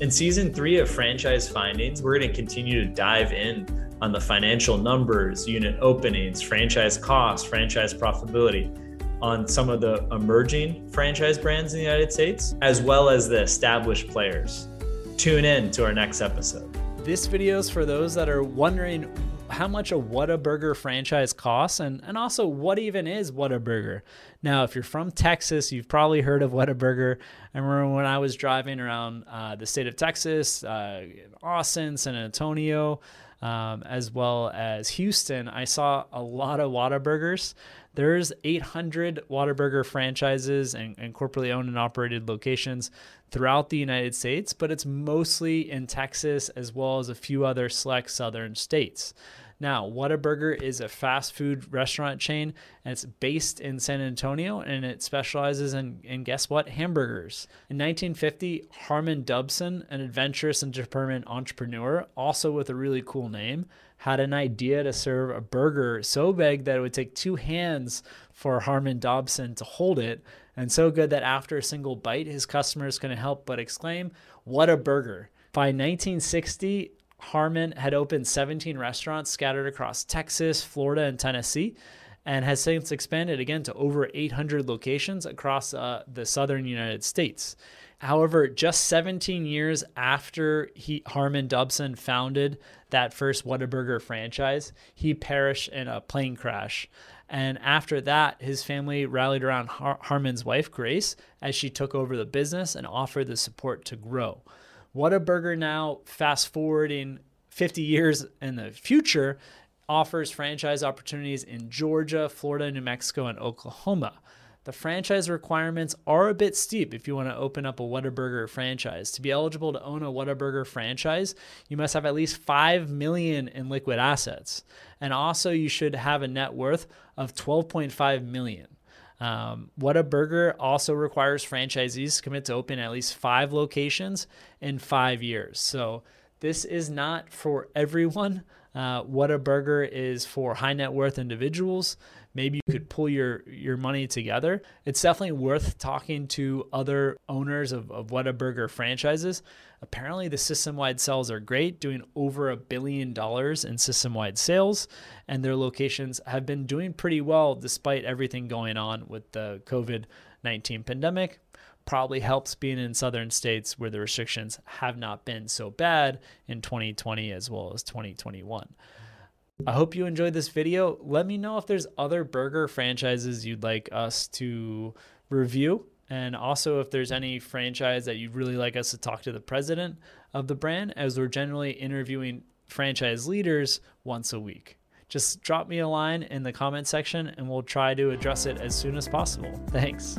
In season three of Franchise Findings, we're going to continue to dive in on the financial numbers, unit openings, franchise costs, franchise profitability on some of the emerging franchise brands in the United States, as well as the established players. Tune in to our next episode. This video is for those that are wondering how much a Whataburger franchise costs and, and also what even is Whataburger. Now, if you're from Texas, you've probably heard of Whataburger. I remember when I was driving around uh, the state of Texas, uh, Austin, San Antonio, um, as well as Houston, I saw a lot of Whataburgers. There's 800 Whataburger franchises and, and corporately owned and operated locations throughout the United States, but it's mostly in Texas as well as a few other select southern states. Now, Whataburger is a fast food restaurant chain and it's based in San Antonio and it specializes in, in guess what? Hamburgers. In 1950, Harmon Dobson, an adventurous and determined entrepreneur, also with a really cool name, had an idea to serve a burger so big that it would take two hands for Harmon Dobson to hold it, and so good that after a single bite, his customers couldn't help but exclaim, What a burger! By 1960, Harmon had opened 17 restaurants scattered across Texas, Florida, and Tennessee, and has since expanded again to over 800 locations across uh, the southern United States. However, just 17 years after he, Harmon Dobson founded that first Whataburger franchise, he perished in a plane crash. And after that, his family rallied around Har- Harmon's wife, Grace, as she took over the business and offered the support to grow. Whataburger now, fast forwarding 50 years in the future, offers franchise opportunities in Georgia, Florida, New Mexico, and Oklahoma. The franchise requirements are a bit steep if you want to open up a Whataburger franchise. To be eligible to own a Whataburger franchise, you must have at least 5 million in liquid assets. And also you should have a net worth of 12.5 million. Um, burger also requires franchisees to commit to open at least five locations in five years. So this is not for everyone. Uh, Whataburger is for high net worth individuals. Maybe you could pull your your money together. It's definitely worth talking to other owners of, of Whataburger franchises. Apparently, the system wide sales are great, doing over a billion dollars in system wide sales, and their locations have been doing pretty well despite everything going on with the COVID 19 pandemic. Probably helps being in southern states where the restrictions have not been so bad in 2020 as well as 2021. I hope you enjoyed this video. Let me know if there's other burger franchises you'd like us to review. And also, if there's any franchise that you'd really like us to talk to the president of the brand, as we're generally interviewing franchise leaders once a week. Just drop me a line in the comment section and we'll try to address it as soon as possible. Thanks.